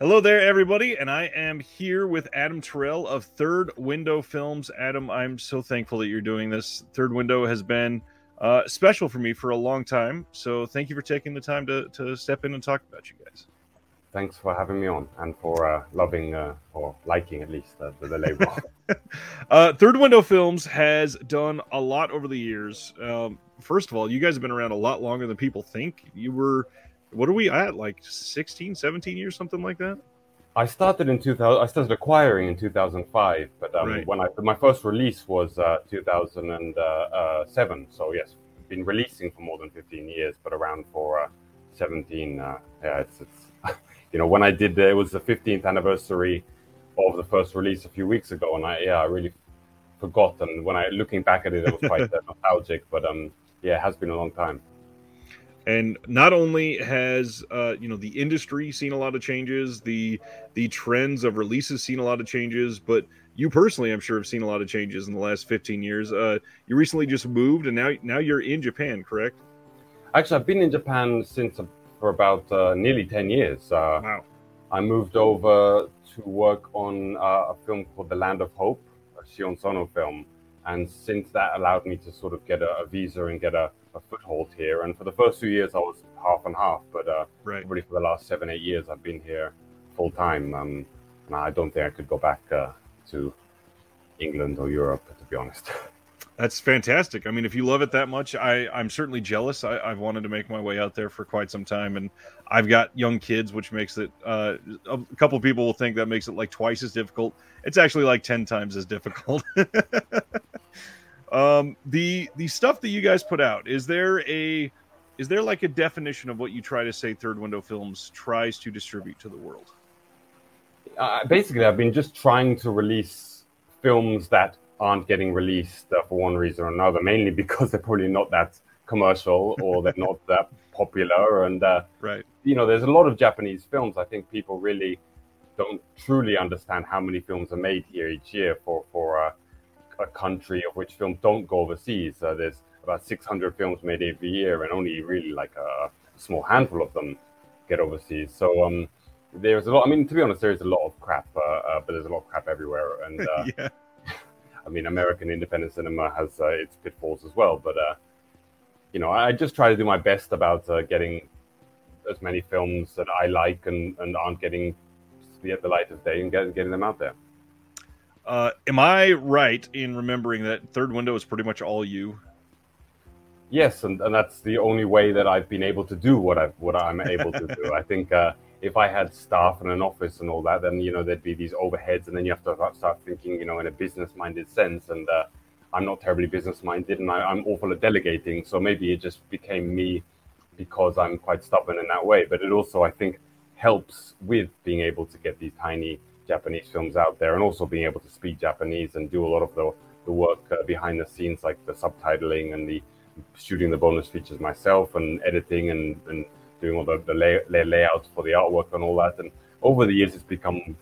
Hello there, everybody, and I am here with Adam Torel of Third Window Films. Adam, I'm so thankful that you're doing this. Third Window has been uh, special for me for a long time, so thank you for taking the time to, to step in and talk about you guys. Thanks for having me on and for uh, loving uh, or liking at least the, the label. uh, Third Window Films has done a lot over the years. Um, first of all, you guys have been around a lot longer than people think. You were what are we at like 16 17 years something like that i started in 2000 i started acquiring in 2005 but um, right. when i my first release was uh, 2007 so yes been releasing for more than 15 years but around for uh, 17 uh, yeah it's, it's you know when i did it was the 15th anniversary of the first release a few weeks ago and i yeah i really forgot and when i looking back at it it was quite nostalgic but um yeah it has been a long time and not only has uh, you know the industry seen a lot of changes the the trends of releases seen a lot of changes but you personally i'm sure have seen a lot of changes in the last 15 years. Uh, you recently just moved and now now you're in japan correct? Actually i've been in japan since uh, for about uh, nearly 10 years. Uh, wow. I moved over to work on uh, a film called the land of hope a Sion Sono film. And since that allowed me to sort of get a, a visa and get a a foothold here. And for the first few years, I was half and half, but uh, right. really for the last seven, eight years, I've been here full time. Um, and I don't think I could go back uh, to England or Europe, to be honest. That's fantastic. I mean, if you love it that much, I, I'm certainly jealous. I, have wanted to make my way out there for quite some time, and I've got young kids, which makes it. Uh, a couple people will think that makes it like twice as difficult. It's actually like ten times as difficult. Um, the the stuff that you guys put out is there a is there like a definition of what you try to say Third Window Films tries to distribute to the world? Uh, basically, I've been just trying to release films that aren't getting released uh, for one reason or another, mainly because they're probably not that commercial or they're not that popular. And uh, right, you know, there's a lot of Japanese films. I think people really don't truly understand how many films are made here each year for for uh, a country of which films don't go overseas. Uh, there's about 600 films made every year, and only really like a small handful of them get overseas. So um, there's a lot. I mean, to be honest, there's a lot of crap, uh, uh, but there's a lot of crap everywhere. And uh, yeah. I mean, American independent cinema has uh, its pitfalls as well. But uh, you know, I just try to do my best about getting as many films that I like and, and aren't getting the, the light of day and get, getting them out there. Uh, am I right in remembering that third window is pretty much all you? Yes, and, and that's the only way that I've been able to do what I what I'm able to do. I think uh, if I had staff and an office and all that, then you know there'd be these overheads, and then you have to start thinking, you know, in a business-minded sense. And uh, I'm not terribly business-minded, and I, am awful at delegating. So maybe it just became me because I'm quite stubborn in that way. But it also, I think, helps with being able to get these tiny Japanese films out there, and also being able to speak Japanese and do a lot of the, the work uh, behind the scenes, like the subtitling and the shooting the bonus features myself, and editing and, and doing all the, the lay, lay, layouts for the artwork and all that. And over the years, it's become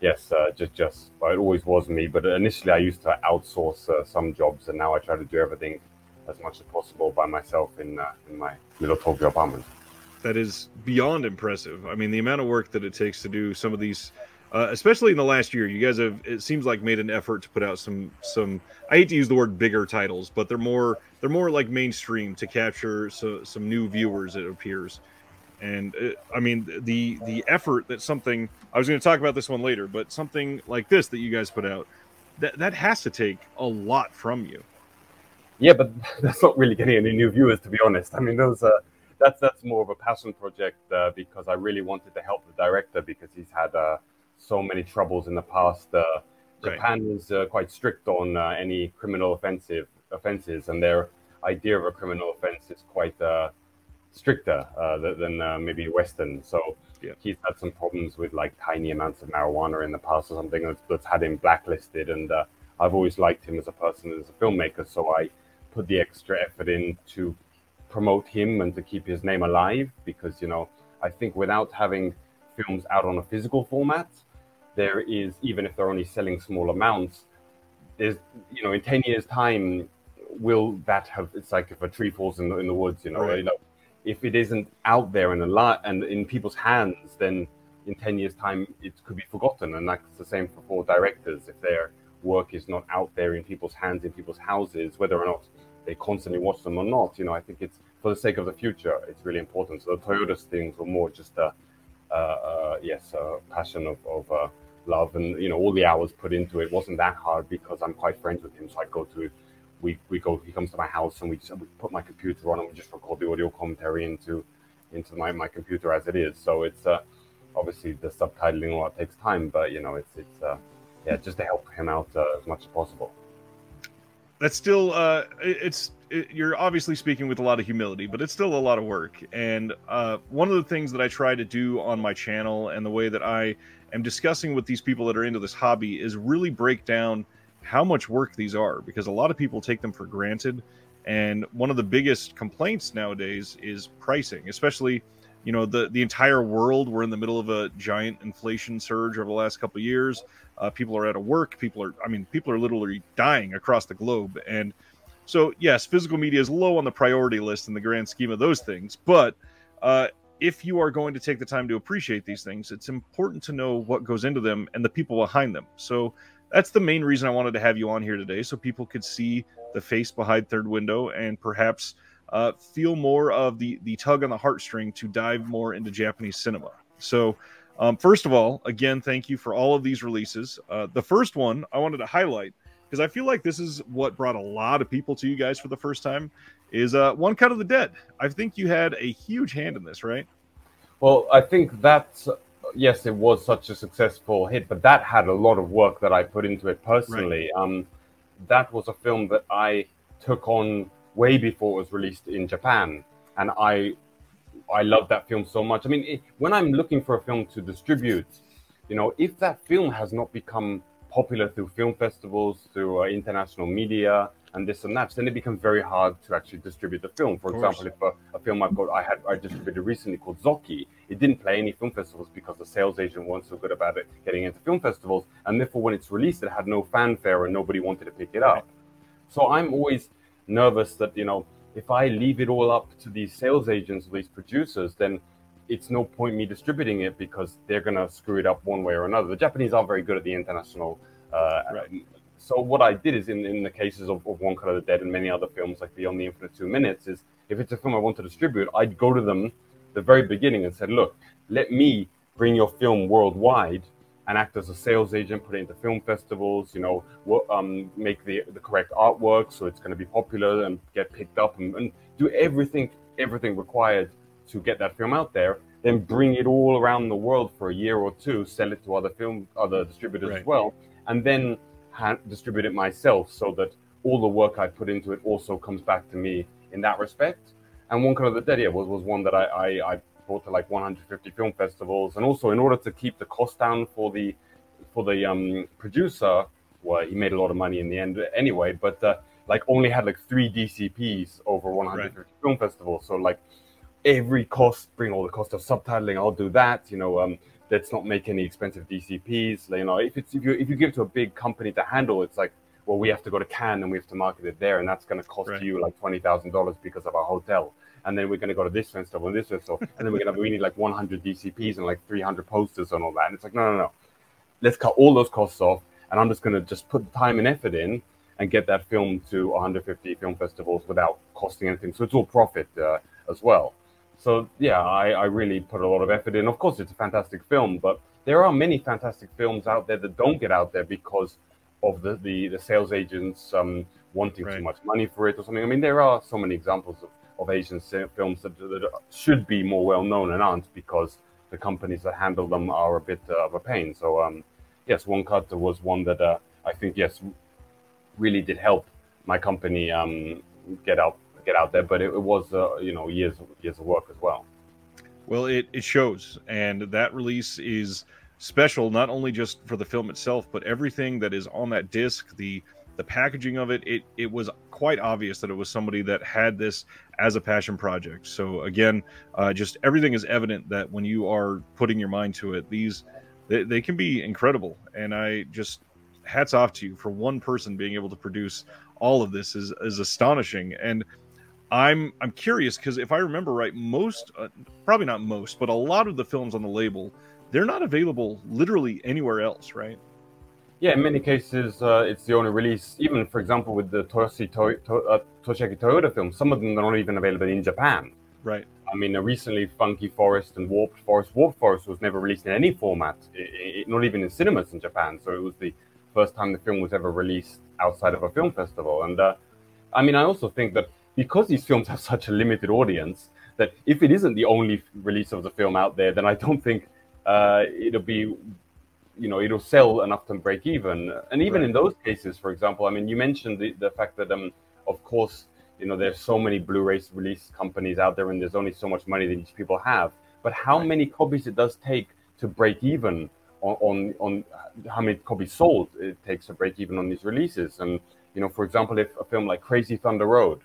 yes, uh, just just well, it always was me. But initially, I used to outsource uh, some jobs, and now I try to do everything as much as possible by myself in uh, in my little Tokyo apartment. That is beyond impressive. I mean, the amount of work that it takes to do some of these uh, especially in the last year. You guys have it seems like made an effort to put out some some. I hate to use the word bigger titles, but they're more they're more like mainstream to capture so, some new viewers. It appears, and uh, I mean the the effort that something I was going to talk about this one later, but something like this that you guys put out that that has to take a lot from you. Yeah, but that's not really getting any new viewers, to be honest. I mean, those. Uh, that's that's more of a passion project uh, because I really wanted to help the director because he's had uh, so many troubles in the past. Uh, Japan right. is uh, quite strict on uh, any criminal offensive offenses, and their idea of a criminal offense is quite uh, stricter uh, than uh, maybe Western. So yeah. he's had some problems with like tiny amounts of marijuana in the past or something that's, that's had him blacklisted. And I've always liked him as a person, as a filmmaker. So I put the extra effort in to promote him and to keep his name alive because you know I think without having films out on a physical format there is even if they're only selling small amounts there's you know in 10 years time will that have it's like if a tree falls in the, in the woods you know, right. you know if it isn't out there in a lot and in people's hands then in 10 years time it could be forgotten. And that's the same for, for directors. If their work is not out there in people's hands in people's houses whether or not they constantly watch them or not you know i think it's for the sake of the future it's really important. So the Toyoda's things were more just a uh, uh, yes a passion of, of uh, love and you know all the hours put into it wasn't that hard because i'm quite friends with him so i go to we, we go he comes to my house and we just we put my computer on and we just record the audio commentary into into my, my computer as it is so it's uh obviously the subtitling a lot takes time, but you know, it's it's uh, yeah, just to help him out uh, as much as possible. That's still uh, it's it, you're obviously speaking with a lot of humility, but it's still a lot of work. And uh, one of the things that I try to do on my channel and the way that I am discussing with these people that are into this hobby is really break down how much work these are because a lot of people take them for granted. And one of the biggest complaints nowadays is pricing, especially you know the the entire world. We're in the middle of a giant inflation surge over the last couple years. Uh, people are out of work. People are i mean people are literally dying across the globe. And so yes physical media is low on the priority list in the grand scheme of those things. But uh, if you are going to take the time to appreciate these things it's important to know what goes into them and the people behind them so that's the main reason i wanted to have you on here today so people could see the face behind third window and perhaps uh, feel more of the the tug on the heartstring to dive more into Japanese cinema. So, um, first of all, again, thank you for all of these releases. Uh, the first one I wanted to highlight because I feel like this is what brought a lot of people to you guys for the first time is uh, One Cut of the Dead. I think you had a huge hand in this, right? Well, I think that's yes, it was such a successful hit, but that had a lot of work that I put into it personally. Right. Um, that was a film that I took on way before it was released in Japan, and I I love that film so much. I mean, it, when I'm looking for a film to distribute, you know, if that film has not become popular through film festivals, through uh, international media, and this and that, then it becomes very hard to actually distribute the film. For example, if a, a, film I've got, I had I distributed recently called Zokki, it didn't play any film festivals because the sales agent wasn't so good about it getting into film festivals, and therefore when it's released, it had no fanfare and nobody wanted to pick it up. So I'm always nervous that you know if I leave it all up to these sales agents or these producers, then it's no point me distributing it because they're gonna screw it up one way or another. The Japanese are very good at the international. Uh, right. So what I did is in, in the cases of, of One Cut of the Dead and many other films like Beyond the Infinite Two Minutes is if it's a film I want to distribute, I'd go to them the very beginning and said, look, let me bring your film worldwide and act as a sales agent, put it into film festivals, you know, um, make the, the correct artwork so it's going to be popular and get picked up and, and, do everything everything required to get that film out there. Then bring it all around the world for a year or two, sell it to other film other distributors right. as well, and then ha- distribute it myself so that all the work I put into it also comes back to me in that respect. And one Cut of the Dead yeah, was, was one that I, I, I brought to like 150 film festivals, and also in order to keep the cost down for the for the um, producer, well, he made a lot of money in the end anyway, but uh, like only had like three DCPs over 150 right. film festivals. So like every cost, bring all the cost of subtitling, I'll do that. You know, um, let's not make any expensive DCPs. You know, if it's if you if you give to a big company to handle, it's like well, we have to go to Cannes and we have to market it there, and that's going to cost right. you like twenty thousand dollars because of our hotel and then we're going to go to this festival and this festival, and then we're going to we need like 100 DCPs and like 300 posters and all that. And it's like, no, no, no, let's cut all those costs off, and I'm just going to just put the time and effort in and get that film to 150 film festivals without costing anything. So it's all profit uh, as well. So yeah, I, I really put a lot of effort in. Of course, it's a fantastic film, but there are many fantastic films out there that don't get out there because of the the, the sales agents um, wanting right. too much money for it or something. I mean, there are so many examples of of Asian films that, that, should be more well known and aren't because the companies that handle them are a bit uh, of a pain. So um, yes, One Cut was one that uh, I think yes really did help my company um, get out get out there, but it, it was uh, you know years years of work as well. Well, it it shows, and that release is special not only just for the film itself, but everything that is on that disc, the the packaging of it, it it was quite obvious that it was somebody that had this as a passion project. So again, uh, just everything is evident that when you are putting your mind to it, these they, they can be incredible. And I just hats off to you for one person being able to produce all of this is is astonishing. And I'm I'm curious because if I remember right, most uh, probably not most, but a lot of the films on the label they're not available literally anywhere else, right? Yeah, in many cases, uh, it's the only release. Even, for example, with the Toyoshi to- to- uh, Toshiaki Toyoda films, some of them are not even available in Japan. Right. I mean, uh, recently, Funky Forest and Warped Forest. Warped Forest was never released in any format, i i not even in cinemas in Japan. So it was the first time the film was ever released outside of a film festival. And uh, I mean, I also think that because these films have such a limited audience, that if it isn't the only release of the film out there, then I don't think uh, it'll be you know it'll sell enough to break even and even right. in those cases for example i mean you mentioned the, the fact that um of course you know there's so many blu-ray release companies out there and there's only so much money that these people have but how right. many copies it does take to break even on, on on how many copies sold it takes to break even on these releases and you know for example if a film like crazy thunder road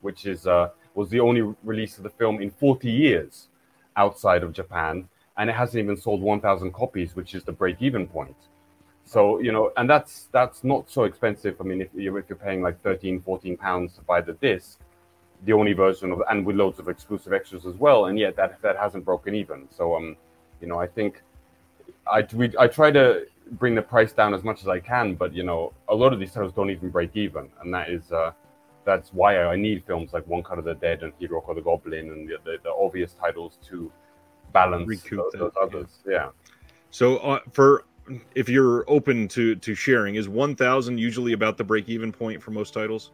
which is uh was the only release of the film in 40 years outside of japan and it hasn't even sold 1,000 copies, which is the break-even point. So you know, and that's that's not so expensive. I mean, if you're, if you're paying like 13, 14 pounds to buy the disc, the only version of, and with loads of exclusive extras as well, and yet that that hasn't broken even. So um, you know, I think I we, I try to bring the price down as much as I can, but you know, a lot of these titles don't even break even, and that is uh, that's why I need films like One Cut of the Dead and Hiruko the Goblin and the, the, the obvious titles to balance recoup those, those others. Yeah. yeah. So uh, for if you're open to to sharing, is one thousand usually about the break even point for most titles?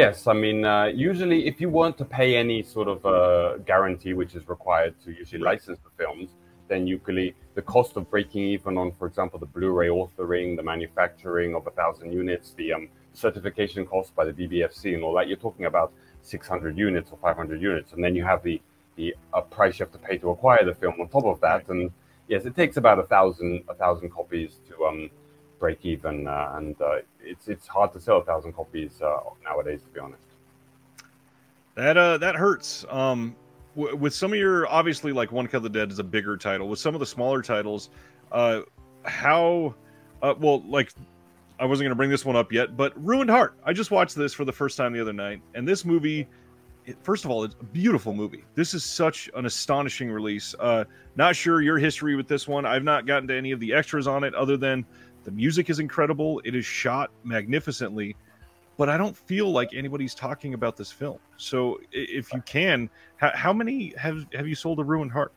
Yes, I mean uh, usually if you want to pay any sort of uh, guarantee, which is required to usually right. license the films, then usually the cost of breaking even on, for example, the Blu-ray authoring, the manufacturing of a thousand units, the um, certification costs by the BBFC, and all that, you're talking about 600 units or 500 units, and then you have the the a price you have to pay to acquire the film on top of that. And yes, it takes about a thousand a thousand copies to um, break even, uh, and uh, it's it's hard to sell a thousand copies uh, nowadays, to be honest. That uh that hurts. Um, w- with some of your obviously like One Cut of the Dead is a bigger title. With some of the smaller titles, uh, how uh, well like I wasn't going to bring this one up yet, but Ruined Heart. I just watched this for the first time the other night, and this movie it, first of all, it's a beautiful movie. This is such an astonishing release. Uh, not sure your history with this one. I've not gotten to any of the extras on it, other than the music is incredible. It is shot magnificently, but I don't feel like anybody's talking about this film. So, if you can, how, how many have have you sold a Ruined Heart?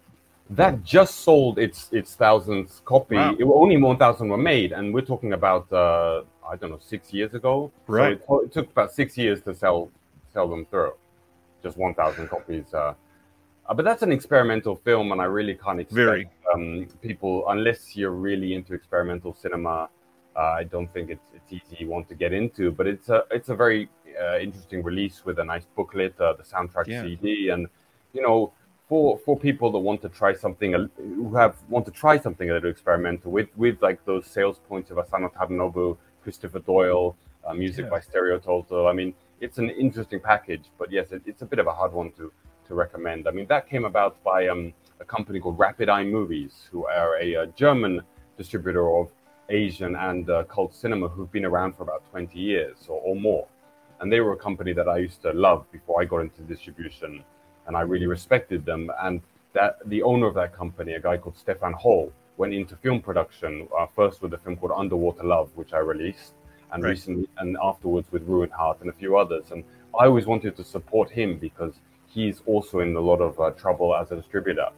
That just sold its its thousandth copy. Wow. It, only one thousand were made, and we're talking about uh, I don't know six years ago. Right. So it, it took about six years to sell sell them through just 1,000 copies. Uh, uh, but that's an experimental film, and I really can't expect um, people, unless you're really into experimental cinema, uh, I don't think it's, it's easy one to get into. But it's a it's a very uh, interesting release with a nice booklet, uh, the soundtrack yeah. CD, and you know, for for people that want to try something, who have want to try something a little experimental with with like those sales points of Asano Tadanobu, Christopher Doyle, uh, music yeah. by Stereo Total. I mean, it's an interesting package, but yes, it, it's a bit of a hard one to to recommend. I mean, that came about by um, a company called Rapid Eye Movies, who are a, a uh, German distributor of Asian and uh, cult cinema who've been around for about 20 years or, or, more. And they were a company that I used to love before I got into distribution, and I really respected them. And that the owner of that company, a guy called Stephan Holl, went into film production uh, first with a film called Underwater Love, which I released and right. recently and afterwards with Ruined Heart and a few others. And I always wanted to support him because he's also in a lot of uh, trouble as a distributor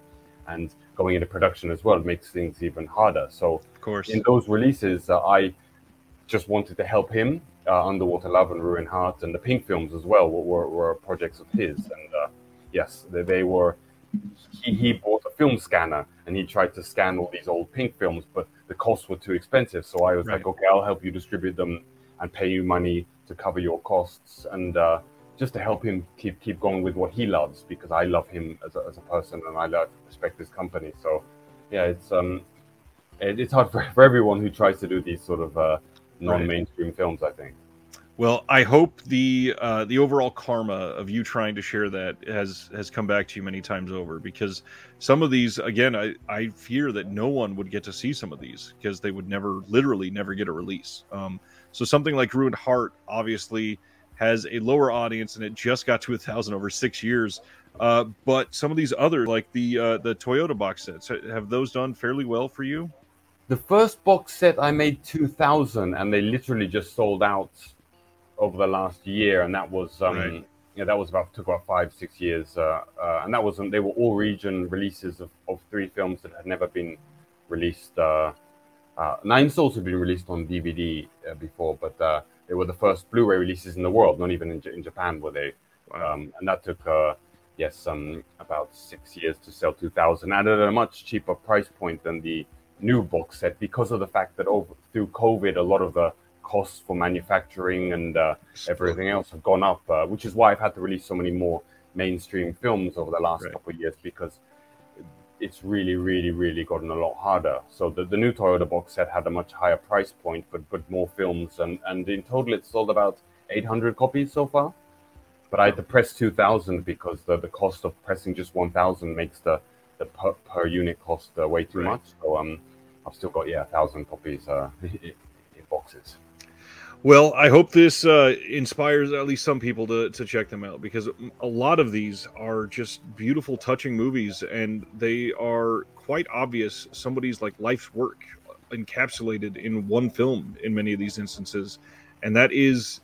and going into production as well makes things even harder. So, of course, in those releases, uh, I just wanted to help him. Uh, Underwater Love and Ruined Heart and the Pink films as well were, were projects of his. And uh, yes, they, they were. He, he bought a film scanner and he tried to scan all these old Pink films, but the costs were too expensive. So I was right. like, okay, I'll help you distribute them and pay you money to cover your costs and uh, just to help him keep keep going with what he loves because I love him as a, as a person and I love respect his company. So yeah, it's um it, it's hard for, for everyone who tries to do these sort of uh, non-mainstream right. films. I think. Well, I hope the uh, the overall karma of you trying to share that has has come back to you many times over because some of these again I, I fear that no one would get to see some of these because they would never literally never get a release. Um, so something like Ruined Heart obviously has a lower audience and it just got to a thousand over six years. Uh, but some of these other like the uh, the Toyoda box sets, have those done fairly well for you? The first box set I made 2000, and they literally just sold out over the last year, and that was um, right. yeah, that was about took about five six years, uh, uh, and that wasn't. They were all region releases of, of three films that had never been released. Uh, uh, Nine Souls had been released on DVD uh, before, but uh, they were the first Blu-ray releases in the world. Not even in, J- in Japan were they, wow. um, and that took uh, yes um, about six years to sell 2000, and at a much cheaper price point than the new box set because of the fact that over through COVID, a lot of the costs for manufacturing and uh, everything else have gone up, uh, which is why I've had to release so many more mainstream films over the last right. couple of years because it's really, really, really gotten a lot harder. So the, the new Toyoda box set had a much higher price point, but but more films, and and in total it's sold about 800 copies so far. But I had to press 2,000 because the, the cost of pressing just 1,000 makes the the per, per unit cost uh, way too right. much. So um, I've still got yeah, a thousand copies uh, in boxes. Well, I hope this uh, inspires at least some people to, to check them out because a lot of these are just beautiful, touching movies, and they are quite obvious somebody's like life's work encapsulated in one film in many of these instances, and that is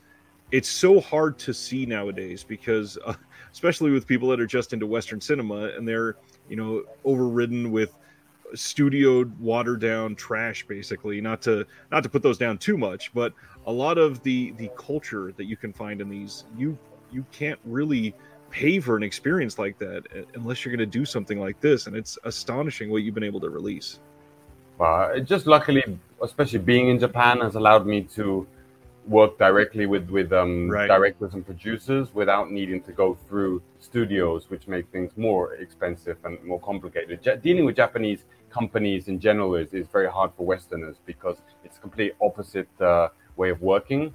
it's so hard to see nowadays because uh, especially with people that are just into Western cinema and they're you know overridden with studioed watered down trash basically. Not to not to put those down too much but a lot of the the culture that you can find in these you you can't really pay for an experience like that unless you're going to do something like this and it's astonishing what you've been able to release. Uh, just luckily especially being in japan has allowed me to work directly with with um, right. directors and producers without needing to go through studios, which make things more expensive and more complicated. Ja- dealing with Japanese companies in general is, is very hard for Westerners because it's complete opposite uh, way of working,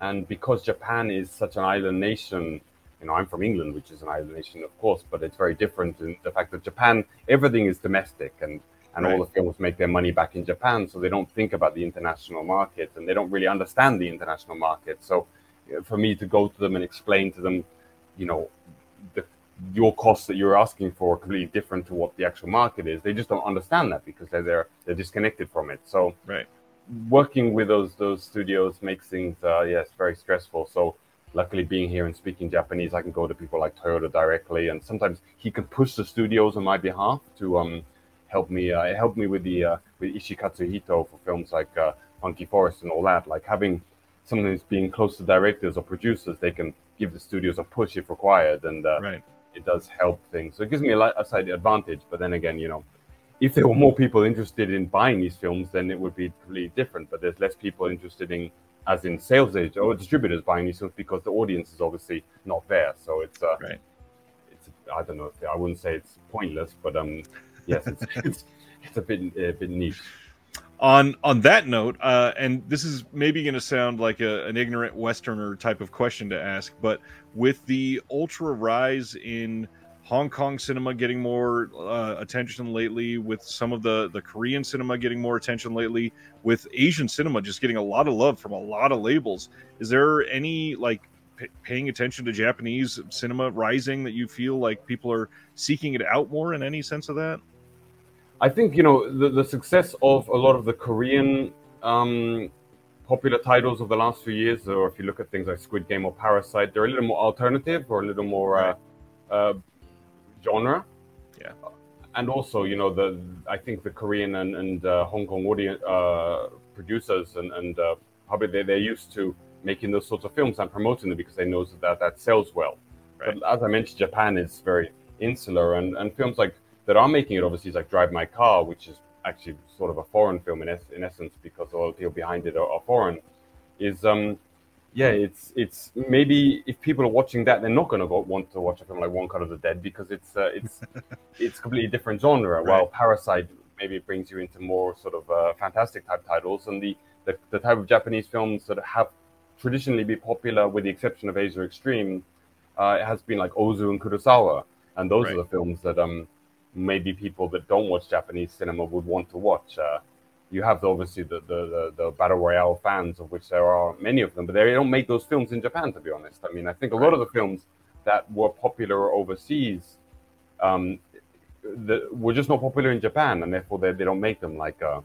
and because Japan is such an island nation. You know, I'm from England, which is an island nation, of course, but it's very different in the fact that Japan, everything is domestic, and and right. all the films make their money back in Japan, so they don't think about the international market and they don't really understand the international market. So, for me to go to them and explain to them, you know, the, your costs that you're asking for are completely different to what the actual market is. They just don't understand that because they're they're, they're disconnected from it. So, right, working with those those studios makes things uh, yes very stressful. So. Luckily, being here and speaking Japanese, I can go to people like Toyoda directly, and sometimes he can push the studios on my behalf to um, helped me. Uh, it helped me with the uh, with Ishii Katsuhito for films like uh, Funky Forest and all that. Like having someone who's being close to directors or producers, they can give the studios a push if required, and uh, right. it does help things. So it gives me a, a side advantage. But then again, you know, if there were more people interested in buying these films, then it would be completely different. But there's less people interested in, as in sales agents or distributors buying these films because the audience is obviously not there. So it's uh, right. It's I don't know. I wouldn't say it's pointless, but um, yes, it's, it's, it's a bit a bit niche. On on that note, uh, and this is maybe going to sound like a, an ignorant Westerner type of question to ask, but with the ultra rise in Hong Kong cinema getting more uh, attention lately, with some of the the Korean cinema getting more attention lately, with Asian cinema just getting a lot of love from a lot of labels. Is there any like p- paying attention to Japanese cinema rising that you feel like people are seeking it out more in any sense of that? I think you know the, the success of a lot of the Korean um, popular titles of the last few years, or if you look at things like Squid Game or Parasite, they're a little more alternative or a little more uh, uh, genre. Yeah, and also you know the I think the Korean and, and uh, Hong Kong audience uh, producers and, and uh, probably they, they're used to making those sorts of films and promoting them because they know that that sells well. Right. But as I mentioned, Japan is very insular, and, and films like that are making it obviously is like Drive My Car, which is actually sort of a foreign film in, es- in essence because all the people behind it are, are, foreign. Is um yeah, it's it's maybe if people are watching that, they're not going to want to watch a film like One Cut of the Dead because it's uh, it's it's completely different genre. Right. While Parasite maybe brings you into more sort of uh, fantastic type titles, and the, the the type of Japanese films that have traditionally been popular, with the exception of Asia Extreme, uh, it has been like Ozu and Kurosawa, and those right. are the films that um maybe people that don't watch Japanese cinema would want to watch. Uh, you have obviously the, the, the, the, battle royale fans, of which there are many of them, but they don't make those films in Japan, to be honest. I mean, I think a lot of the films that were popular overseas um, the, were just not popular in Japan, and therefore they, they don't make them like uh,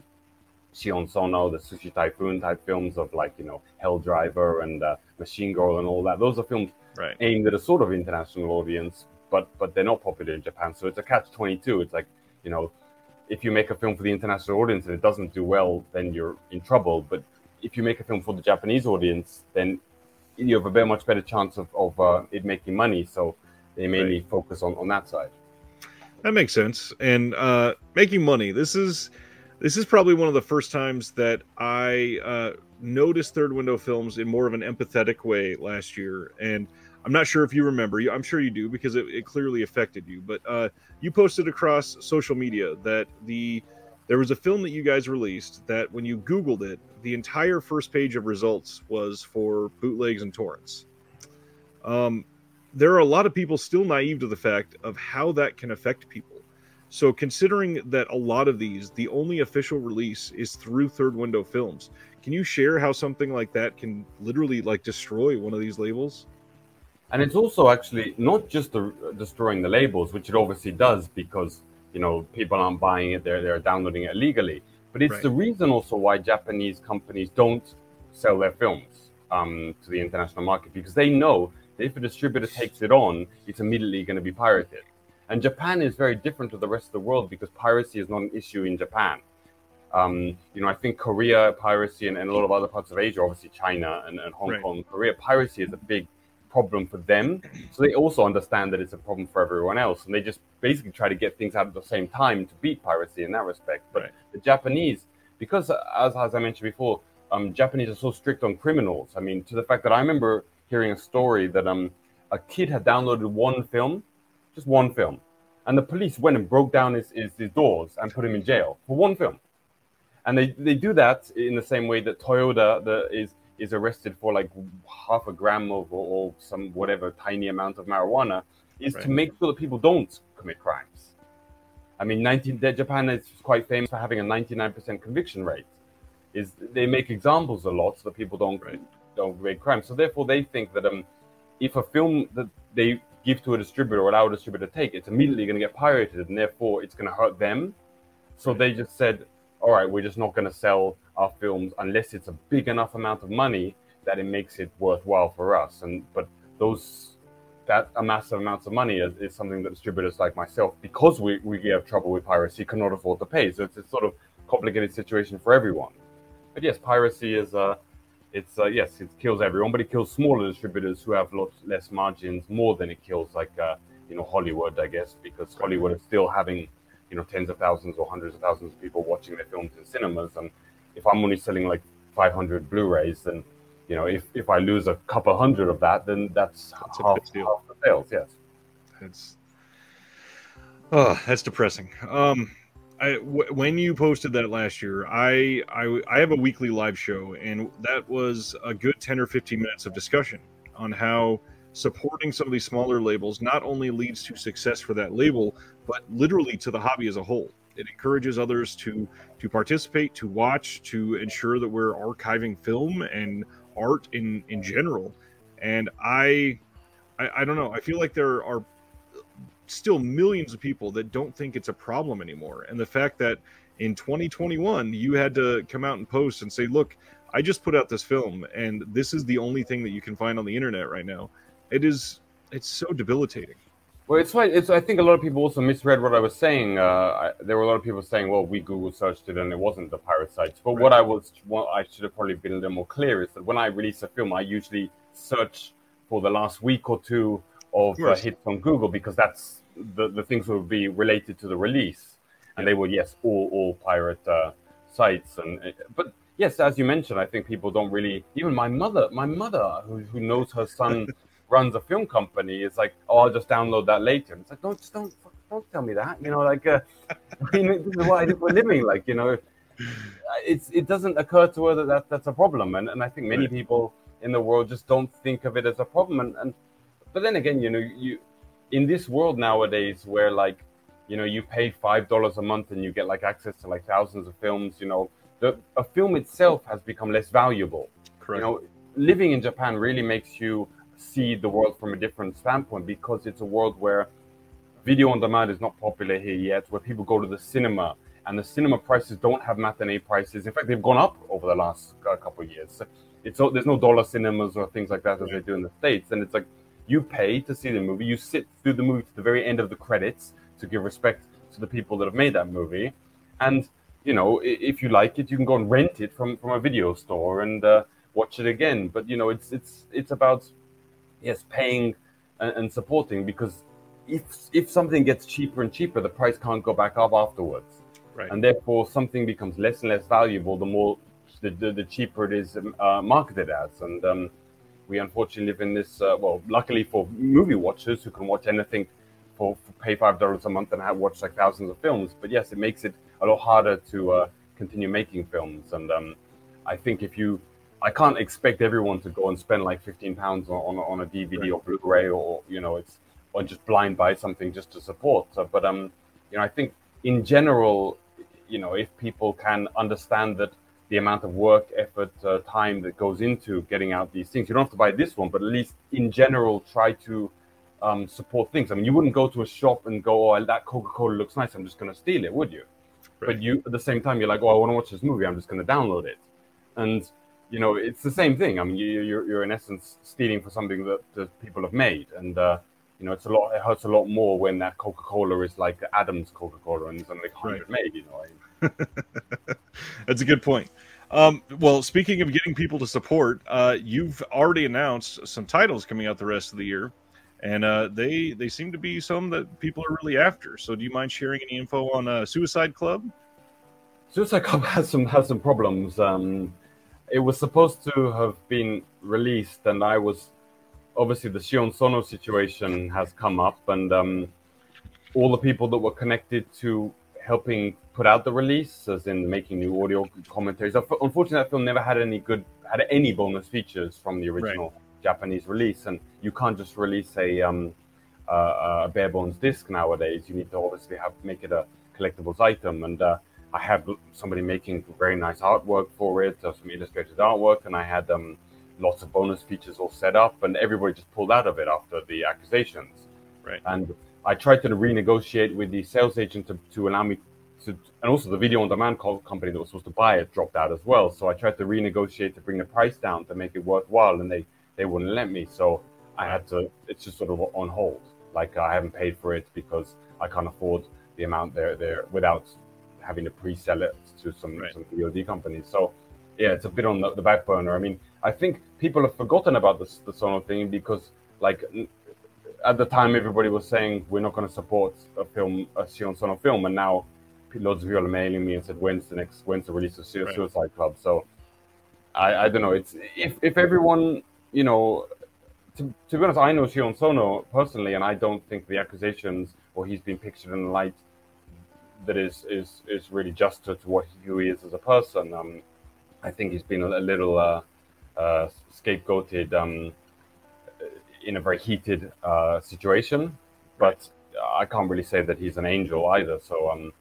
Sion Sono, the Sushi Typhoon type films of like you know Hell Driver and uh, Machine Girl and all that. Those are films right. aimed at a sort of international audience, but but they're not popular in Japan. So it's a catch twenty two. It's like you know, if you make a film for the international audience and it doesn't do well, then you're in trouble. But if you make a film for the Japanese audience, then you have a very much better chance of, of uh, it making money. So they mainly right. focus on, on that side. That makes sense. And uh, making money. This is this is probably one of the first times that I uh, noticed third window films in more of an empathetic way last year. And I'm not sure if you remember. I'm sure you do because it, it clearly affected you. But uh, you posted across social media that the there was a film that you guys released that when you Googled it, the entire first page of results was for bootlegs and torrents. Um, there are a lot of people still naive to the fact of how that can affect people. So, considering that a lot of these, the only official release is through Third Window Films, can you share how something like that can literally like destroy one of these labels? And it's also actually not just the, destroying the labels, which it obviously does because you know people aren't buying it; they're they're downloading it legally. But it's right. the reason also why Japanese companies don't sell their films um, to the international market because they know that if a distributor takes it on, it's immediately going to be pirated. And Japan is very different to the rest of the world because piracy is not an issue in Japan. Um, you know, I think Korea piracy and, and, a lot of other parts of Asia, obviously China and, and Hong right. Kong, Korea piracy is a big problem for them. So they also understand that it's a problem for everyone else, and they just basically try to get things out at the same time to beat piracy in that respect. But right. the Japanese, because as, as I mentioned before, um, Japanese are so strict on criminals. I mean, to the fact that I remember hearing a story that um, a kid had downloaded one film just one film. And the police went and broke down his, his, his doors and put him in jail for one film. And they, they do that in the same way that Toyoda the, is is arrested for like half a gram of or, or some whatever tiny amount of marijuana is right. to make sure that people don't commit crimes. I mean, 19, Japan is quite famous for having a 99% conviction rate. Is they make examples a lot so that people don't right. don't commit crimes. So therefore, they think that um, if a film that they give to a distributor or allow a distributor to take, it's immediately going to get pirated and therefore it's going to hurt them. So they just said, all right, we're just not going to sell our films unless it's a big enough amount of money that it makes it worthwhile for us. And but those that a massive amounts of money is, is something that distributors like myself, because we, we have trouble with piracy, cannot afford to pay. So it's a sort of complicated situation for everyone. But yes, piracy is uh, it's uh, yes, it kills everyone, but it kills smaller distributors who have lots less margins more than it kills like uh, you know Hollywood, I guess, because Hollywood is still having you know tens of thousands or hundreds of thousands of people watching their films in cinemas, and if I'm only selling like 500 Blu-rays, then you know if if I lose a couple hundred of that, then that's, that's half, half the sales. Yes, it's oh, that's depressing. Um, I, w- when you posted that last year, I, I I have a weekly live show, and that was a good ten or fifteen minutes of discussion on how supporting some of these smaller labels not only leads to success for that label, but literally to the hobby as a whole. It encourages others to to participate, to watch, to ensure that we're archiving film and art in in general. And I, I, I don't know. I feel like there are still millions of people that don't think it's a problem anymore. And the fact that in 2021 you had to come out and post and say, "Look, I just put out this film, and this is the only thing that you can find on the internet right now." It is it's so debilitating. Well, it's right. It's I think a lot of people also misread what I was saying. Uh, I, there were a lot of people saying, "Well, we Google searched it and it wasn't the pirate sites." But right. what I was, what I should have probably been a little more clear is that when I release a film, I usually search for the last week or two of uh, hits on Google because that's the, the things would be related to the release, and they were yes, all all pirate uh, sites. And uh, but yes, as you mentioned, I think people don't really. Even my mother, my mother, who, who knows her son runs a film company, is like, oh, I'll just download that later. And it's like, don't just don't don't tell me that. You know, like uh, I mean, this is what I do for living. Like you know, it's it doesn't occur to her that, that that's a problem, and and I think many right. people in the world just don't think of it as a problem. And, and but then again, you know, you in this world nowadays where like you know you pay five dollars a month and you get like access to like thousands of films you know the a film itself has become less valuable Correct. you know living in japan really makes you see the world from a different standpoint because it's a world where video on demand is not popular here yet, where people go to the cinema and the cinema prices don't have matinee prices. In fact, they've gone up over the last uh, couple of years. It's there's no dollar cinemas or things like that as they do in the states, and it's like you pay to see the movie, you sit through the movie to the very end of the credits to give respect to the people that have made that movie, and you know if you like it, you can go and rent it from from a video store and uh, watch it again. But you know it's it's it's about yes paying and, and supporting because if if something gets cheaper and cheaper, the price can't go back up afterwards. Right. And therefore, something becomes less and less valuable the more the, the, the cheaper it is uh, marketed as. And um, we unfortunately live in this. Uh, well, luckily for movie watchers who can watch anything for, for pay five dollars a month and have watched like thousands of films. But yes, it makes it a lot harder to uh, continue making films. And um, I think if you I can't expect everyone to go and spend like 15 pounds on, on, a DVD right. or Blu-ray or you know it's or just blind buy something just to support. So, but um, you know, I think in general, you know, if people can understand that the amount of work, effort, uh, time that goes into getting out these things, you don't have to buy this one, but at least in general, try to um, support things. I mean, you wouldn't go to a shop and go, "Oh, that Coca-Cola looks nice. I'm just going to steal it," would you? Right. But you, at the same time, you're like, "Oh, I want to watch this movie. I'm just going to download it," and you know, it's the same thing. I mean, you, you're, you're in essence stealing for something that, that people have made, and uh, you know, it's a lot. It hurts a lot more when that Coca Cola is like Adams Coca Cola and it's only hundred right. made. You know, that's a good point. Um, well, speaking of getting people to support, uh, you've already announced some titles coming out the rest of the year, and uh, they they seem to be some that people are really after. So, do you mind sharing any info on uh, Suicide Club? Suicide Club has some has some problems. Um, it was supposed to have been released, and I was obviously the Sion Sono situation has come up, and um, all the people that were connected to helping put out the release, as in making new audio commentaries. Unfortunately, that film never had any good had any bonus features from the original right. Japanese release, and you can't just release a um, uh, a bare bones disc nowadays. You need to obviously have make it a collectibles item, and uh, I had somebody making very nice artwork for it, uh, some illustrated artwork, and I had um, lots of bonus features all set up, and everybody just pulled out of it after the accusations. Right. And I tried to renegotiate with the sales agent to, to allow me to, and also the video on demand company that was supposed to buy it dropped out as well. So I tried to renegotiate to bring the price down to make it worthwhile, and they they wouldn't let me. So I had to. It's just sort of on hold. Like I haven't paid for it because I can't afford the amount there there without having to pre-sell it to some right. some VOD companies. So yeah, it's a bit on the, the back burner. I mean, I think people have forgotten about this the Sono thing because, like, at the time everybody was saying we're not going to support a film, a Sion Sono film, and now loads of people are mailing me and said when's the next, when's the release of Suicide right. Club? So I, I don't know. It's if if everyone, you know, to, to be honest, I know Sion Sono personally, and I don't think the accusations or he's been pictured in the light that is is is really just to, to what who he is as a person. Um, I think he's been a, a little. Uh, uh, scapegoated um, in a very heated uh, situation. But I can't really say that he's an angel either. So um,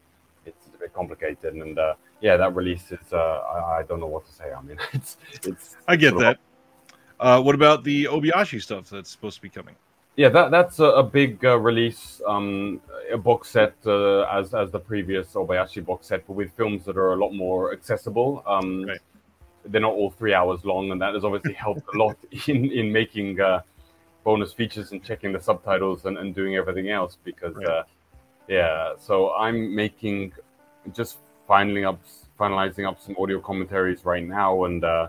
it's a bit complicated. And uh, yeah, that release is, uh, I, I, don't know what to say. I mean, it's, it's, I get that. Uh, what about the Obayashi stuff that's supposed to be coming? Yeah, that that's a, a big uh, release, um, a box set uh, as as the previous Obayashi box set, but with films that are a lot more accessible. Um, right they're not all three hours long, and that has obviously helped a lot in in making uh, bonus features and checking the subtitles and, and doing everything else. Because right. uh, yeah, so I'm making just finally up finalizing up some audio commentaries right now, and uh,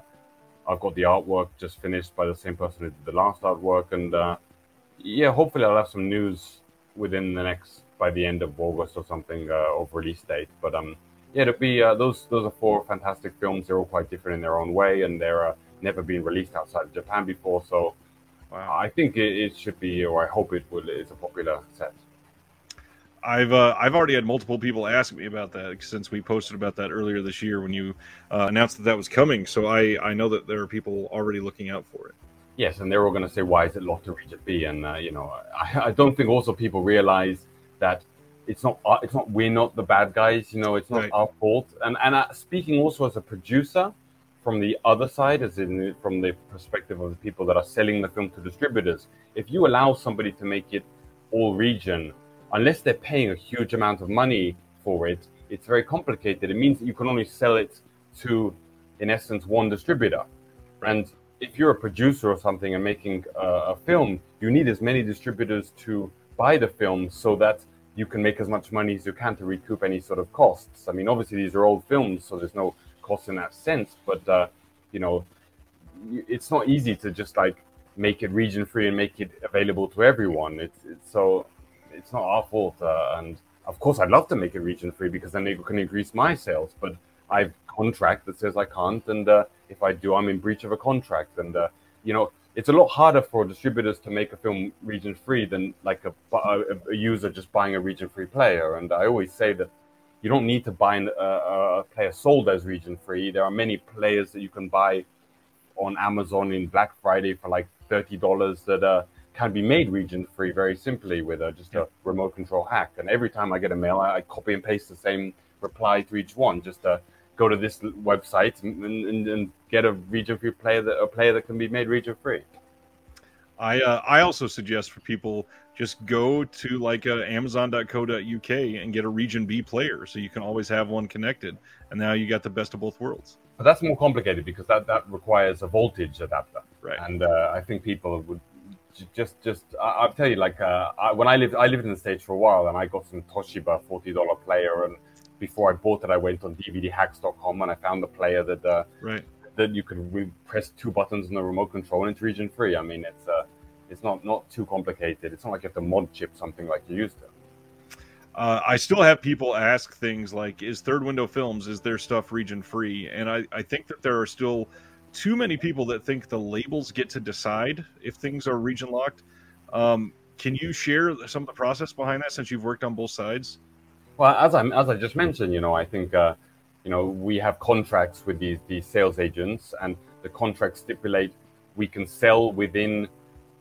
I've got the artwork just finished by the same person who did the last artwork, and uh, yeah, hopefully I'll have some news within the next by the end of August or something uh, of release date. But um yeah, it'll be uh, those. Those are four fantastic films. They're all quite different in their own way, and they're uh, never been released outside of Japan before. So, wow. I think it, it, should be, or I hope it will. It's a popular set. I've uh, I've already had multiple people ask me about that since we posted about that earlier this year when you uh, announced that that was coming. So I I know that there are people already looking out for it. Yes, and they're all going to say, "Why is it locked to region B?" And uh, you know, I, I don't think also people realize that it's not it's not we're not the bad guys you know it's not right. our fault and and uh, speaking also as a producer from the other side, as in from the perspective of the people that are selling the film to distributors, if you allow somebody to make it all region, unless they're paying a huge amount of money for it, it's very complicated. It means that you can only sell it to, in essence, one distributor. And if you're a producer or something and making a, a film, you need as many distributors to buy the film so that you can make as much money as you can to recoup any sort of costs. I mean, obviously these are old films, so there's no cost in that sense. But uh, you know, it's not easy to just like make it region free and make it available to everyone. It's, it's so it's not our fault. Uh, and of course, I'd love to make it region free because then it can increase my sales. But I've contract that says I can't, and uh, if I do, I'm in breach of a contract. And uh, you know, it's a lot harder for distributors to make a film region free than like a, a, a user just buying a region free player. And I always say that you don't need to buy a, a player sold as region free. There are many players that you can buy on Amazon in Black Friday for like thirty dollars that uh, can be made region free very simply with uh, just a remote control hack. And every time I get a mail, I, I copy and paste the same reply to each one. Just uh, go to this website and, and, and get a region free player that a player that can be made region free. I uh, I also suggest for people just go to like uh, Amazon.co.uk and get a region B player, so you can always have one connected. And now you got the best of both worlds. But that's more complicated because that that requires a voltage adapter, right? And uh, I think people would just just I, will tell you like uh, I, when I lived I lived in the states for a while and I got some Toshiba forty dollar player and before I bought it I went on DVDhacks.com and I found the player that uh, right that you could re- press two buttons on the remote control and it's region free. I mean it's uh it's not not too complicated. It's not like you have to mod chip something like you used to. Uh, I still have people ask things like, "Is Third Window Films is their stuff region free?" And I, I think that there are still too many people that think the labels get to decide if things are region locked. Um, can you share some of the process behind that since you've worked on both sides? Well, as I as I just mentioned, you know, I think uh, you know we have contracts with these these sales agents, and the contracts stipulate we can sell within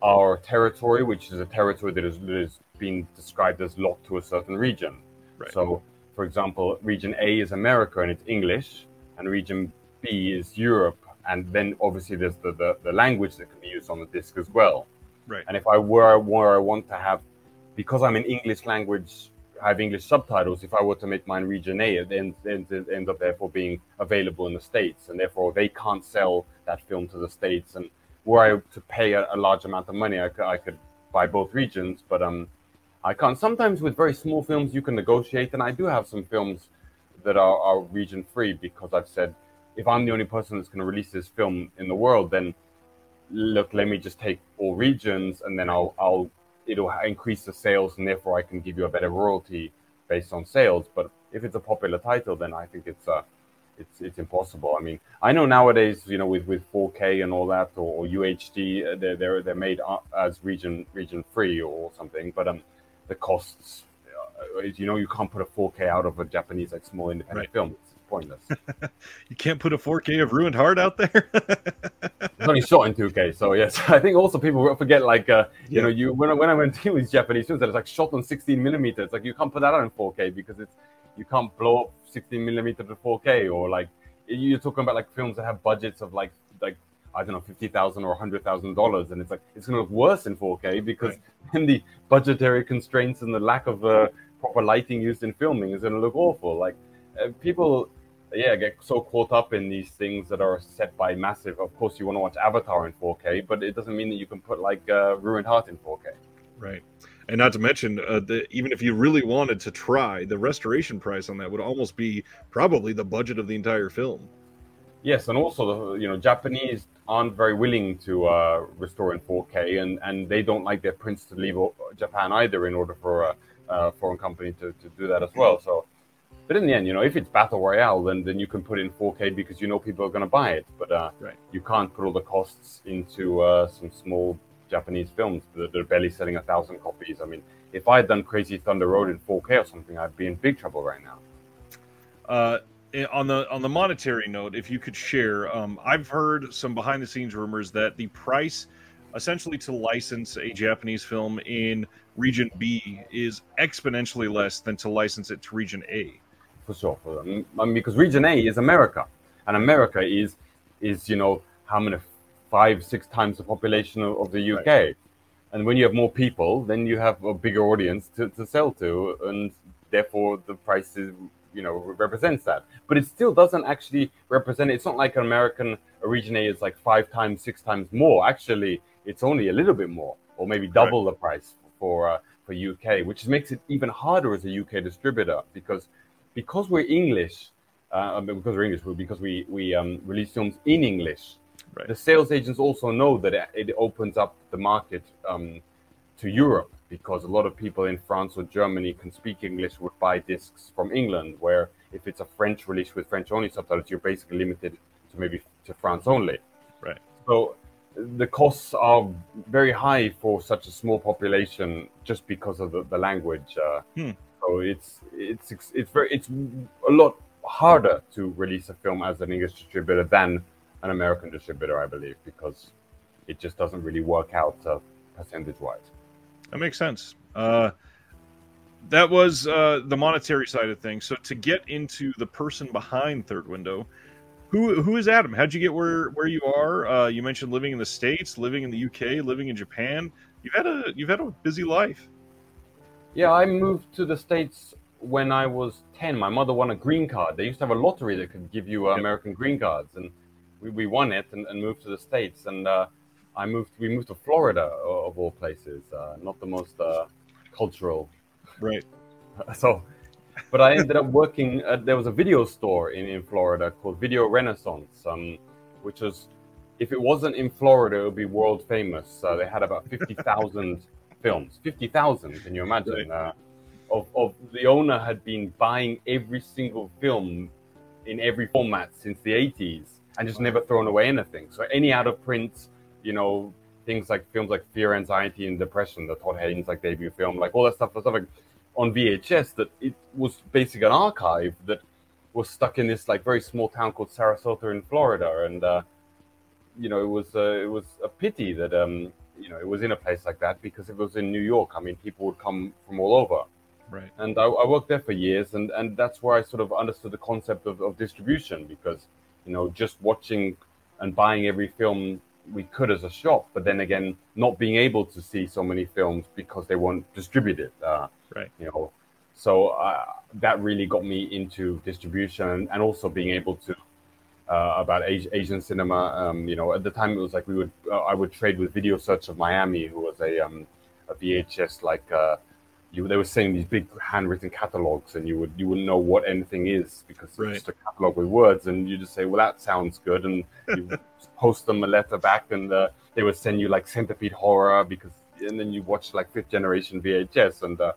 our territory, which is a territory that is, that is being described as locked to a certain region. Right. So, for example, region A is America and it's English, and region B is Europe, and then obviously there's the, the, the language that can be used on the disc as well. Right. And if I were where I want to have, because I'm an English language, have English subtitles. If I were to make mine region A, it ends, ends, ends up therefore being available in the states, and therefore they can't sell that film to the states. And were I to pay a, a large amount of money, I could, I could buy both regions, but um, I can't. Sometimes with very small films, you can negotiate, and I do have some films that are, are region free because I've said if I'm the only person that's going to release this film in the world, then look, let me just take all regions, and then I'll I'll it'll increase the sales, and therefore I can give you a better royalty based on sales. But if it's a popular title, then I think it's uh, it's it's impossible. I mean, I know nowadays, you know, with, with 4K and all that, or, or UHD, uh, they're, they're they're made as region region free or something. But um, the costs, uh, you know, you can't put a 4K out of a Japanese like small independent right. film. Pointless. you can't put a 4K of Ruined Heart out there. it's only shot in 2K, so yes. I think also people will forget like uh, you yeah. know, you when I, when I went to these Japanese films, that it's like shot on 16 millimeters. Like you can't put that out in 4K because it's you can't blow up 16 millimeter to 4K or like you're talking about like films that have budgets of like like I don't know fifty thousand or hundred thousand dollars, and it's like it's going to look worse in 4K because right. then the budgetary constraints and the lack of uh, proper lighting used in filming is going to look awful. Like uh, people, yeah, get so caught up in these things that are set by massive. Of course, you want to watch Avatar in 4K, but it doesn't mean that you can put like uh, Ruined Heart in 4K. Right and not to mention uh, the, even if you really wanted to try the restoration price on that would almost be probably the budget of the entire film yes and also the you know japanese aren't very willing to uh, restore in 4k and and they don't like their prints to leave japan either in order for a, a foreign company to, to do that as well so but in the end, you know, if it's battle royale, then then you can put in 4K because you know people are going to buy it. But uh, right. you can't put all the costs into uh, some small Japanese films that are barely selling a thousand copies. I mean, if I had done Crazy Thunder Road in 4K or something, I'd be in big trouble right now. Uh, eh, on the on the monetary note, if you could share, um, I've heard some behind the scenes rumors that the price, essentially to license a Japanese film in Region B, is exponentially less than to license it to Region A. For sure, for I mean, because Region A is America, and America is is you know how many five six times the population of, of the UK. Right. And when you have more people, then you have a bigger audience to, to sell to, and therefore the price is you know represents that but it still doesn't actually represent it's not like an american originator is like five times six times more actually it's only a little bit more or maybe double right. the price for uh, for uk which makes it even harder as a uk distributor because because we're english uh, because we're english because we we um, release films in english right. the sales agents also know that it opens up the market um, to europe because a lot of people in France or Germany can speak English would buy discs from England, where if it's a French release with French only subtitles, you're basically limited to maybe to France only. Right. So the costs are very high for such a small population just because of the, the language. Uh, hmm. So it's it's it's very it's a lot harder to release a film as an English distributor than an American distributor, I believe, because it just doesn't really work out uh, percentage wise. That makes sense. Uh, that was uh, the monetary side of things. So to get into the person behind Third Window, who who is Adam? How'd you get where where you are? Uh, you mentioned living in the states, living in the UK, living in Japan. You've had a you've had a busy life. Yeah, I moved to the states when I was ten. My mother won a green card. They used to have a lottery that could give you uh, yep. American green cards, and we, we won it and, and moved to the states. And uh, I moved. We moved to Florida, of all places. Uh, not the most uh, cultural, right? so, but I ended up working. At, there was a video store in, in Florida called Video Renaissance, um, which was, if it wasn't in Florida, it would be world famous. Uh, they had about fifty thousand films. Fifty thousand. Can you imagine? Uh, of, of the owner had been buying every single film in every format since the 80s and just never thrown away anything. So any out of print you know, things like films like Fear, Anxiety, and Depression, the Todd Haynes like debut film, like all that stuff, stuff like on VHS that it was basically an archive that was stuck in this like very small town called Sarasota in Florida, and uh, you know it was uh, it was a pity that um, you know it was in a place like that because if it was in New York, I mean people would come from all over. Right. And I, I worked there for years, and and that's where I sort of understood the concept of, of distribution because you know just watching and buying every film we could as a shop, but then again, not being able to see so many films because they weren't distributed. Uh, right. You know, so uh, that really got me into distribution and also being able to uh, about Asian cinema. Um, you know, at the time it was like we would uh, I would trade with Video Search of Miami, who was a um, a VHS like uh, you they were saying these big handwritten catalogs and you would you wouldn't know what anything is because right. it's just a catalog with words and you just say well that sounds good and you post them a letter back and uh, they would send you like centipede horror because and then you watch like fifth generation vhs and uh,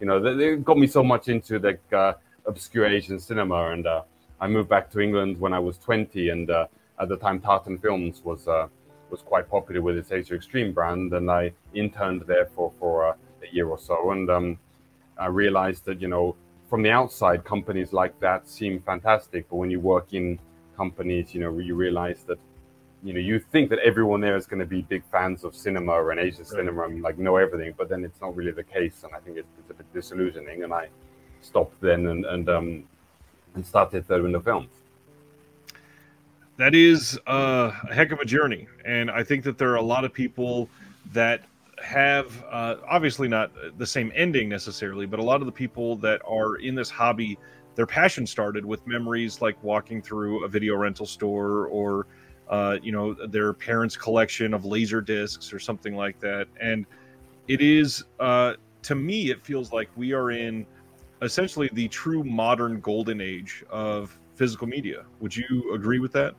you know they, they, got me so much into the uh, obscure asian cinema and uh, i moved back to england when i was 20 and uh, at the time tartan films was uh, was quite popular with its asia extreme brand and i interned there for for a year or so, and um, I realized that you know from the outside, companies like that seem fantastic, but when you work in companies, you know, you realize that you know you think that everyone there is going to be big fans of cinema and Asian right. cinema and like know everything, but then it's not really the case, and I think it's, it's a bit disillusioning. And I stopped then and and um, and started Third Window Films that is uh, a heck of a journey and i think that there are a lot of people that have uh, obviously not the same ending necessarily, but a lot of the people that are in this hobby, their passion started with memories like walking through a video rental store or, uh, you know, their parents' collection of laser discs or something like that. And it is, uh, to me, it feels like we are in essentially the true modern golden age of physical media. Would you agree with that?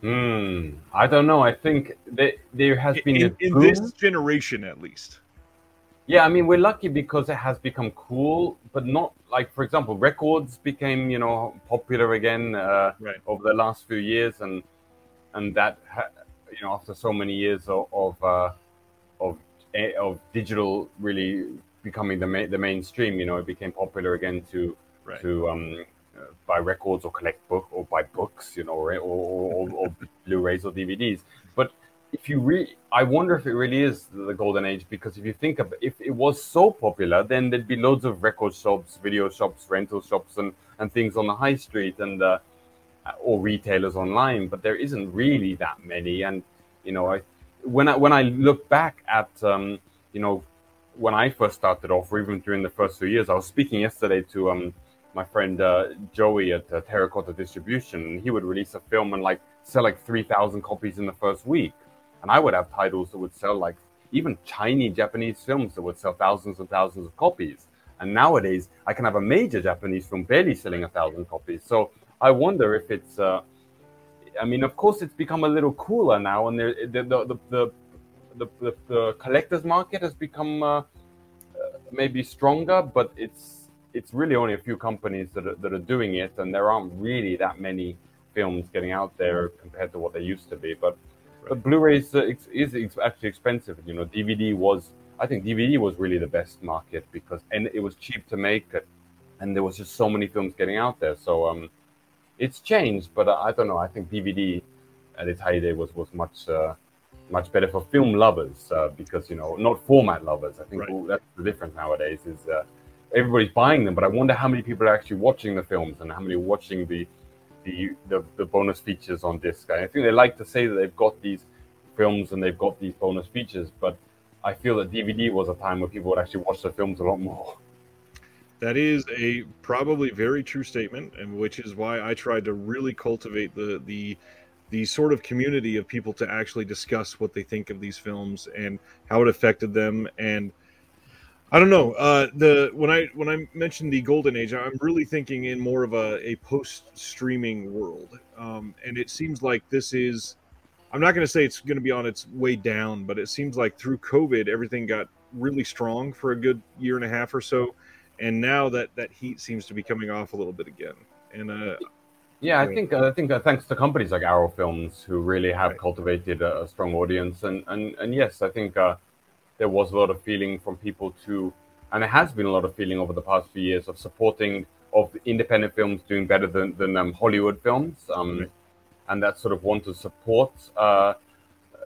Hmm. I don't know. I think that there has been in, in this generation, at least. Yeah, I mean, we're lucky because it has become cool, but not like, for example, records became you know popular again uh, right. over the last few years, and and that you know after so many years of of uh, of, eh, of digital really becoming the ma- the mainstream, you know, it became popular again to right. to um, buy records or collect book or buy books, you know, or, or, or Blu-rays or DVDs. But if you really, I wonder if it really is the golden age because if you think of if it was so popular, then there'd be loads of record shops, video shops, rental shops, and and things on the high street, and uh, or retailers online, but there isn't really that many. And you know, I when I when I look back at um, you know when I first started off, or even during the first few years, I was speaking yesterday to um, my friend uh, Joey at uh, Terracotta Distribution, and he would release a film and like sell like three thousand copies in the first week, and I would have titles that would sell like even tiny Japanese films that would sell thousands and thousands of copies. And nowadays, I can have a major Japanese film barely selling a thousand copies. So I wonder if it's. Uh, I mean, of course, it's become a little cooler now, and the the the the, the, the, the collectors market has become uh, maybe stronger, but it's it's really only a few companies that are, that are doing it, and there aren't really that many films getting out there compared to what they used to be. But right. but Blu-ray is, uh, is actually expensive. You know, DVD was I think DVD was really the best market because and it was cheap to make, and there was just so many films getting out there. So um, it's changed, but I, I don't know. I think DVD at its heyday was was much. Uh, much better for film lovers uh, because you know not format lovers. I think right. that's the difference nowadays. Is uh, everybody's buying them, but I wonder how many people are actually watching the films and how many are watching the the the, the bonus features on disc. I think they like to say that they've got these films and they've got these bonus features, but I feel that DVD was a time where people would actually watch the films a lot more. That is a probably very true statement, and which is why I tried to really cultivate the the the sort of community of people to actually discuss what they think of these films and how it affected them and I don't know. Uh, the when I when I mentioned the golden age, I'm really thinking in more of a, a post streaming world, um, and it seems like this is. I'm not going to say it's going to be on its way down, but it seems like through COVID, everything got really strong for a good year and a half or so, and now that that heat seems to be coming off a little bit again. And uh, yeah, I think I think uh, thanks to companies like Arrow Films who really have right. cultivated a, a, strong audience, and and and yes, I think uh, there was a lot of feeling from people to, and there has been a lot of feeling over the past few years of supporting of independent films doing better than than um, Hollywood films, um, right. and that sort of want to support, uh,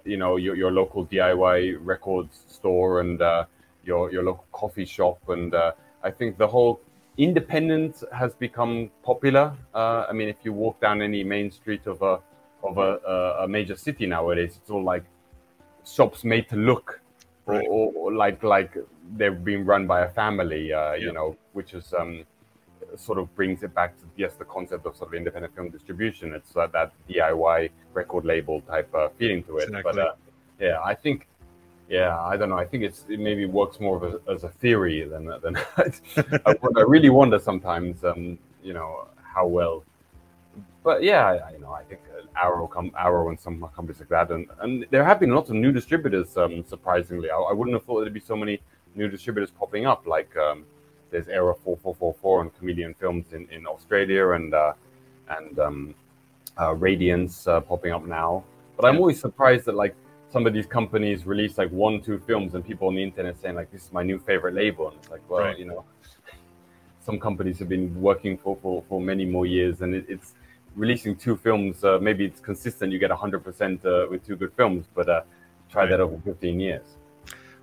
you know, your your local DIY records store and uh, your your local coffee shop, and uh, I think the whole independent has become popular. Uh, I mean, if you walk down any main street of a of a, a, major city nowadays, it's all like shops made to look, right. or, or, like like they're being run by a family. Uh, yeah. You know, which is um, sort of brings it back to yes, the concept of sort of independent film distribution. It's uh, that DIY record label type uh, feeling to it. Exactly. But uh, yeah, I think yeah, I don't know. I think it's it maybe works more of a, as a theory than than I, I, really wonder sometimes. Um, you know how well, but yeah, I, you know I think Arrow come Arrow and some companies like that, and and there have been lots of new distributors. Um, surprisingly, I, I wouldn't have thought there'd be so many new distributors popping up. Like um, there's Era four four four four and Chameleon Films in in Australia, and uh, and um, uh, Radiance uh, popping up now. But I'm always surprised that like some of these companies release like one, two films, and people on the internet saying like, "This is my new favorite label," and it's like, well, right. you know, some companies have been working for for, for many more years, and it, it's releasing two films. Uh, maybe it's consistent; you get hundred uh, percent with two good films, but uh, try right. that over fifteen years.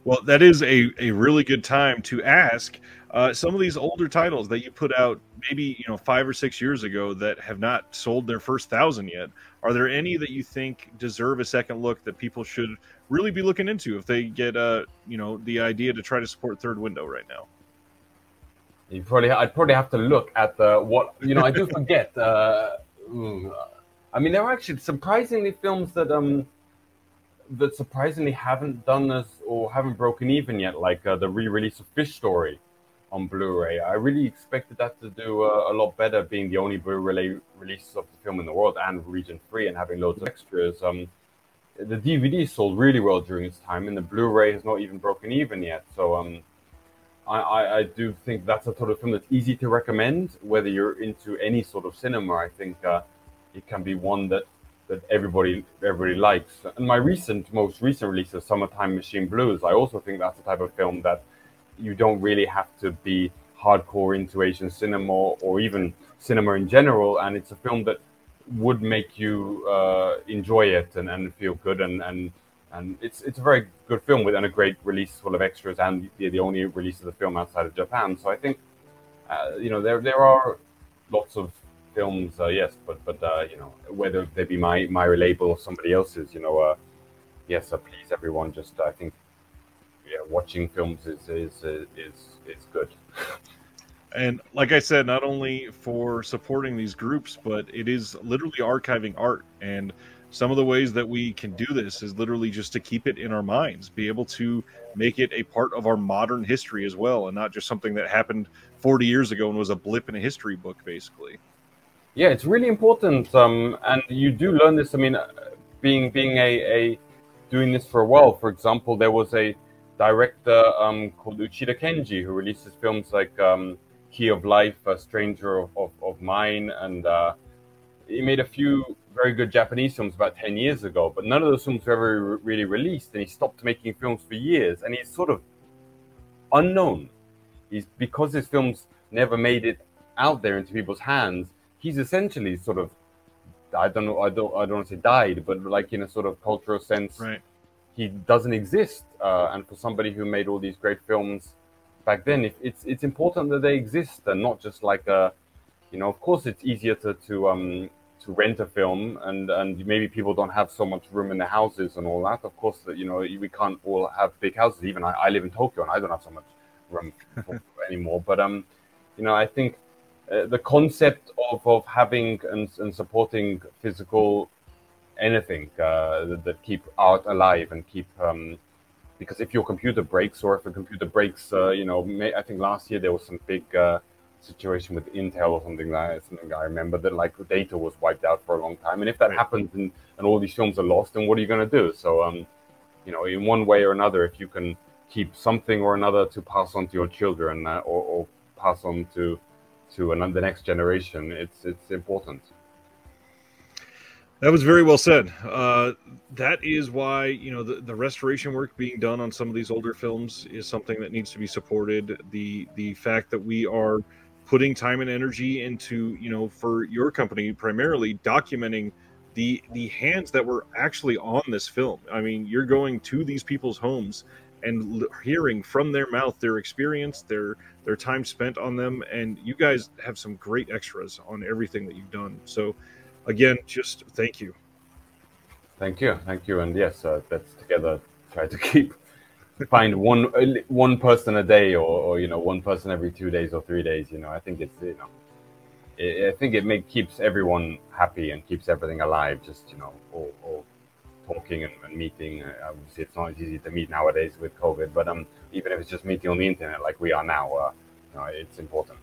Well, that is a, a really good time to ask uh, some of these older titles that you put out maybe you know five or six years ago that have not sold their first thousand yet. Are there any that you think deserve a second look that people should really be looking into if they get uh you know the idea to try to support Third Window right now? You probably I'd probably have to look at the what you know I do forget. Uh, mm, I mean, there are actually surprisingly films that um that surprisingly haven't done this or haven't broken even yet, like uh, the re-release of Fish Story on Blu-ray. I really expected that to do uh, a lot better, being the only Blu-ray release of the film in the world and region free and having loads of extras. Um, the DVD sold really well during its time, and the Blu-ray has not even broken even yet. So um, I, I, I, do think that's a sort of film that's easy to recommend, whether you're into any sort of cinema. I think uh, it can be one that that everybody everybody likes. And my recent, most recent release of Summertime Machine Blues, I also think that's the type of film that you don't really have to be hardcore into Asian cinema or even cinema in general, and it's a film that would make you uh, enjoy it and, and feel good and, and and it's it's a very good film with and a great release full of extras and the, the only release of the film outside of Japan. So I think uh, you know there there are lots of films, uh, yes, but but uh, you know whether they be my my label or somebody else's, you know, uh, yes, uh, please everyone, just I think yeah, watching films is is is is good. And like I said, not only for supporting these groups, but it is literally archiving art. And some of the ways that we can do this is literally just to keep it in our minds, be able to make it a part of our modern history as well, and not just something that happened 40 years ago and was a blip in a history book, basically. Yeah, it's really important, um, and you do learn this. I mean, uh, being being a, a doing this for a while. For example, there was a director um, called Uchida Kenji who releases films like um, Key of Life, A Stranger of, of, of Mine, and uh, he made a few very good Japanese films about 10 years ago, but none of those films were ever re- really released, and he stopped making films for years, and he's sort of unknown. He's because his films never made it out there into people's hands. He's essentially sort of, I don't know, I don't, I don't want to say died, but like in a sort of cultural sense, Right. He doesn't exist. Uh, and for somebody who made all these great films back then, if it's it's important that they exist and not just like a, you know, of course it's easier to to um to rent a film and and maybe people don't have so much room in their houses and all that. Of course, that you know we can't all have big houses. Even I, I live in Tokyo and I don't have so much room anymore. But um, you know, I think uh, the concept of of having and and supporting physical anything uh, that, that keep art alive and keep um, because if your computer breaks or if a computer breaks, uh, you know, may, I think last year there was some big uh, situation with Intel or something like that. Something I remember that like the data was wiped out for a long time, and if that happens and, and all these films are lost, then what are you going to do? So, um, you know, in one way or another, if you can keep something or another to pass on to your children uh, or, or pass on to to another, the next generation, it's it's important. That was very well said. Uh, that is why you know the, the restoration work being done on some of these older films is something that needs to be supported. The the fact that we are putting time and energy into you know for your company primarily documenting the the hands that were actually on this film. I mean, you're going to these people's homes and l- hearing from their mouth their experience, their their time spent on them, and you guys have some great extras on everything that you've done. So again, just thank you. Thank you, thank you, and yes, uh, let's together try to keep find one one person a day, or, or you know, one person every two days or three days. You know, I think it's you know, I I think it make, keeps everyone happy and keeps everything alive. Just you know, all, all talking and, and meeting. Uh, obviously, it's not as easy to meet nowadays with COVID, but um, even if it's just meeting on the internet like we are now, uh, you know, it's important.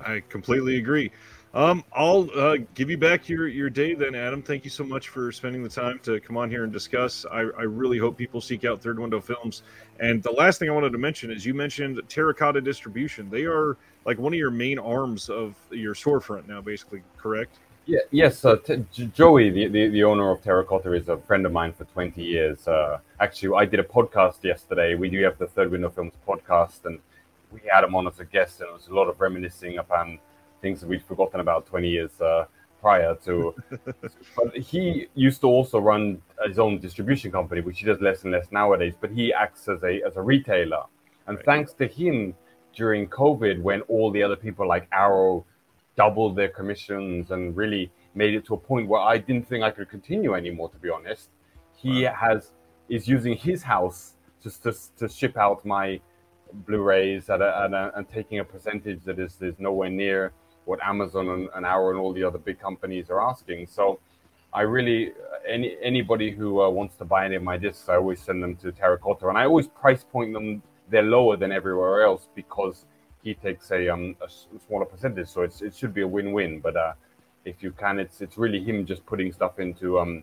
I completely agree. Um, I'll uh, give you back your, your day then, Adam. Thank you so much for spending the time to come on here and discuss. I, I really hope people seek out Third Window Films. And the last thing I wanted to mention is you mentioned Terracotta Distribution. They are like one of your main arms of your storefront now, basically, correct? Yeah, yes, uh, t- Joey, the, the, the owner of Terracotta, is a friend of mine for 20 years. Uh, actually, I did a podcast yesterday. We do have the Third Window Films podcast, and we had him on as a guest, and it was a lot of reminiscing upon things that we'd forgotten about 20 years uh, prior to. but he used to also run his own distribution company, which he does less and less nowadays. But he acts as a as a retailer, and Right. thanks to him, during COVID, when all the other people like Arrow doubled their commissions and really made it to a point where I didn't think I could continue anymore. To be honest, he has is using his house just to to ship out my Blu-rays at a, at a, and taking a percentage that is is nowhere near what Amazon and, and Arrow and all the other big companies are asking. So. I really any anybody who uh, wants to buy any of my discs, I always send them to Terracotta, and I always price point them. They're lower than everywhere else because he takes a um a smaller percentage, so it's it should be a win-win. But uh, if you can, it's it's really him just putting stuff into um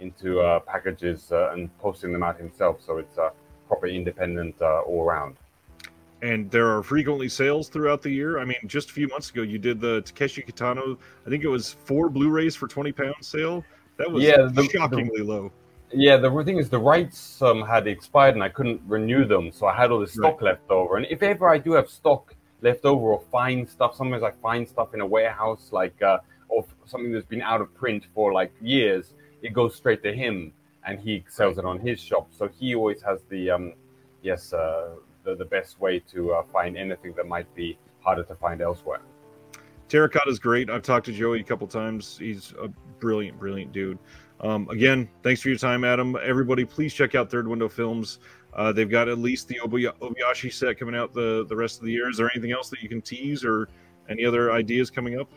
into uh, packages uh, and posting them out himself. So it's uh, proper independent uh, all around. And there are frequently sales throughout the year. I mean, just a few months ago, you did the Takeshi Kitano, I think it was four Blu rays for 20 pounds sale. That was Yeah, the- shockingly low. Yeah, the thing is, the rights um, had expired and I couldn't renew them, so I had all the stock left over. And if ever I do have stock left over or find stuff, sometimes I find stuff in a warehouse, like uh, or something that's been out of print for like years, it goes straight to him, and he sells it on his shop. So he always has the um, yes, uh, the, the best way to uh, find anything that might be harder to find elsewhere. Terracotta's great. I've talked to Joey a couple times. He's a brilliant, brilliant dude. Um, again, thanks for your time, Adam. Everybody, please check out Third Window Films. Uh, they've got at least the Obayashi set coming out the, the rest of the year. Is there anything else that you can tease or any other ideas coming up?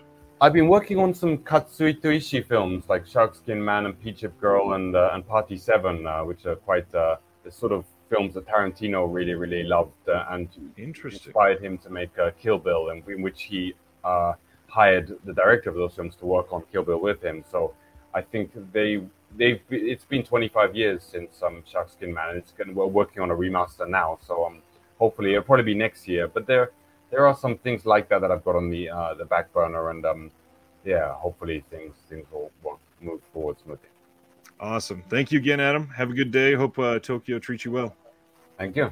I've been working on some Katsuhito Ishii films like Sharkskin Man and Peach Girl and uh, and Party Seven, uh, which are quite uh, sort of films that Tarantino really really loved uh, and inspired him to make uh, Kill Bill, and in which he uh, hired the director of those films to work on Kill Bill with him. So I think they they've it's been 25 years since um, Sharkskin Man. It's going we're working on a remaster now, so um, hopefully it'll probably be next year. But there there are some things like that that I've got on the uh, the back burner, and um, yeah, hopefully things things will, will move forward smoothly. Awesome. Thank you again, Adam. Have a good day. Hope uh, Tokyo treats you well. Thank you.